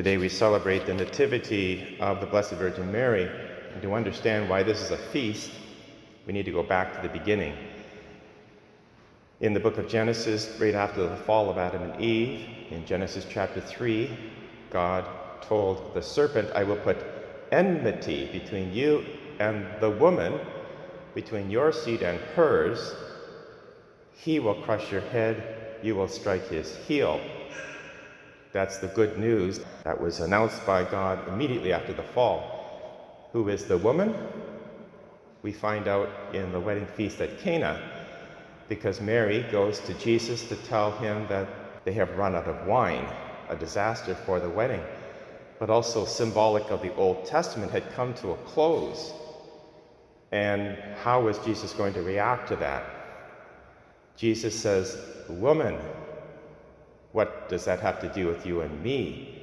Today we celebrate the Nativity of the Blessed Virgin Mary. And to understand why this is a feast, we need to go back to the beginning. In the book of Genesis, right after the fall of Adam and Eve, in Genesis chapter 3, God told the serpent, I will put enmity between you and the woman, between your seed and hers. He will crush your head, you will strike his heel. That's the good news that was announced by God immediately after the fall. Who is the woman? We find out in the wedding feast at Cana because Mary goes to Jesus to tell him that they have run out of wine, a disaster for the wedding but also symbolic of the Old Testament, had come to a close. And how was Jesus going to react to that? Jesus says, Woman, what does that have to do with you and me?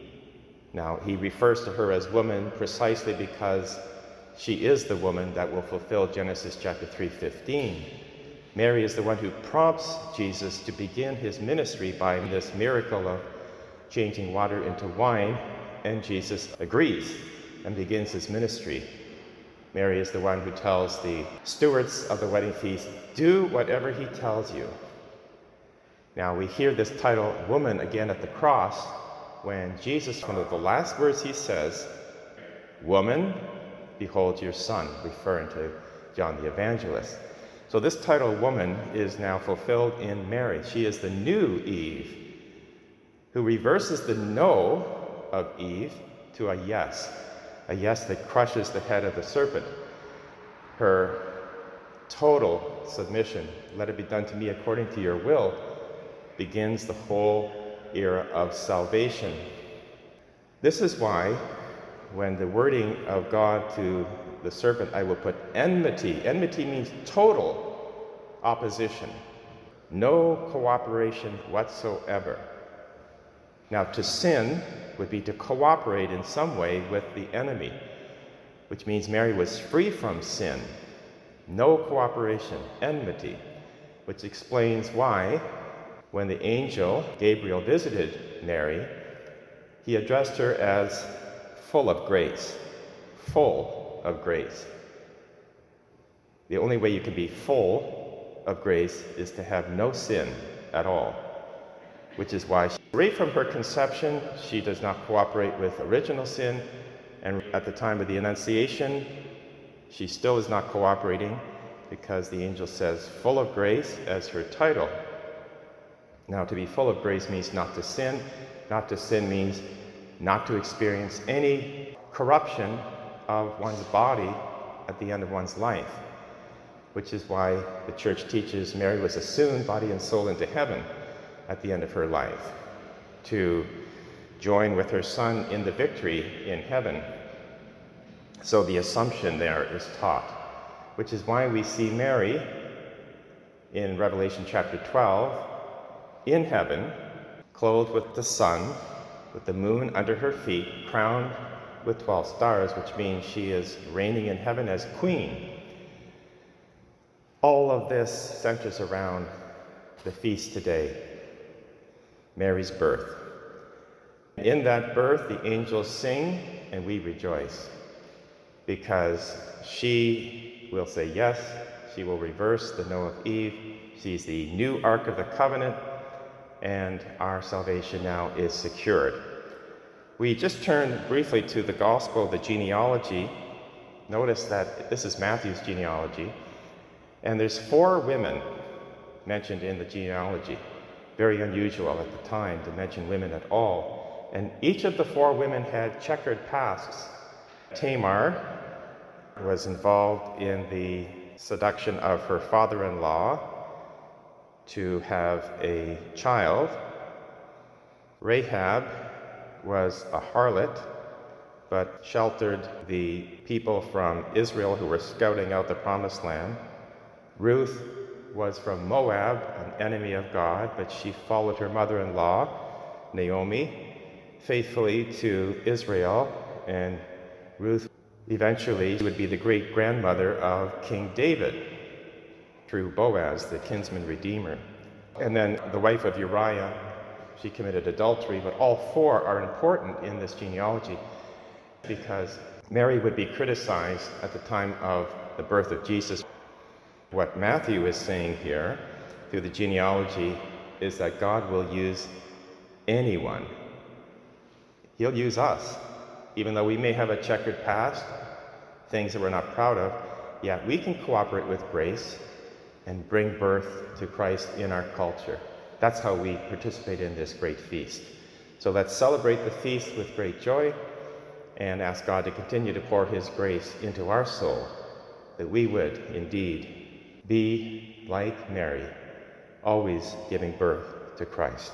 Now, he refers to her as woman precisely because she is the woman that will fulfill Genesis chapter 3:15. Mary is the one who prompts Jesus to begin his ministry by this miracle of changing water into wine and Jesus agrees and begins his ministry. Mary is the one who tells the stewards of the wedding feast, Do whatever he tells you. Now we hear this title, woman, again at the cross when Jesus, one of the last words he says, Woman, behold your son, referring to John the Evangelist. So this title, woman, is now fulfilled in Mary. She is the new Eve who reverses the no of Eve to a yes, a yes that crushes the head of the serpent. Her total submission, let it be done to me according to your will, begins the whole era of salvation. This is why, when the wording of God to the serpent, I will put enmity, enmity means total opposition, no cooperation whatsoever. Now, to sin would be to cooperate in some way with the enemy, which means Mary was free from sin, no cooperation, enmity, which explains why, when the angel Gabriel visited Mary, he addressed her as full of grace, full of grace. The only way you can be full of grace is to have no sin at all which is why, right from her conception, she does not cooperate with original sin. And at the time of the Annunciation, she still is not cooperating because the angel says, full of grace as her title. Now, to be full of grace means not to sin. Not to sin means not to experience any corruption of one's body at the end of one's life, which is why the church teaches Mary was assumed body and soul into heaven at the end of her life, to join with her son in the victory in heaven. So the assumption there is taught, which is why we see Mary in Revelation chapter 12 in heaven, clothed with the sun, with the moon under her feet, crowned with 12 stars, which means she is reigning in heaven as queen. All of this centers around the feast today, Mary's birth. In that birth, the angels sing and we rejoice because she will say yes, she will reverse the no of Eve. She's the new Ark of the Covenant, and our salvation now is secured. We just turned briefly to the Gospel, the genealogy. Notice that this is Matthew's genealogy, and there's four women mentioned in the genealogy very unusual at the time to mention women at all. And each of the four women had checkered pasts. Tamar was involved in the seduction of her father in law to have a child. Rahab was a harlot, but sheltered the people from Israel who were scouting out the promised land. Ruth was from Moab, an enemy of God, but she followed her mother in law, Naomi, faithfully to Israel, and Ruth eventually would be the great grandmother of King David through Boaz, the kinsman redeemer. And then the wife of Uriah she committed adultery, but all four are important in this genealogy because Mary would be criticized at the time of the birth of Jesus. What Matthew is saying here through the genealogy is that God will use anyone. He'll use us, even though we may have a checkered past, things that we're not proud of, yet we can cooperate with grace and bring birth to Christ in our culture. That's how we participate in this great feast. So let's celebrate the feast with great joy and ask God to continue to pour His grace into our soul, that we would indeed be like Mary, always giving birth to Christ.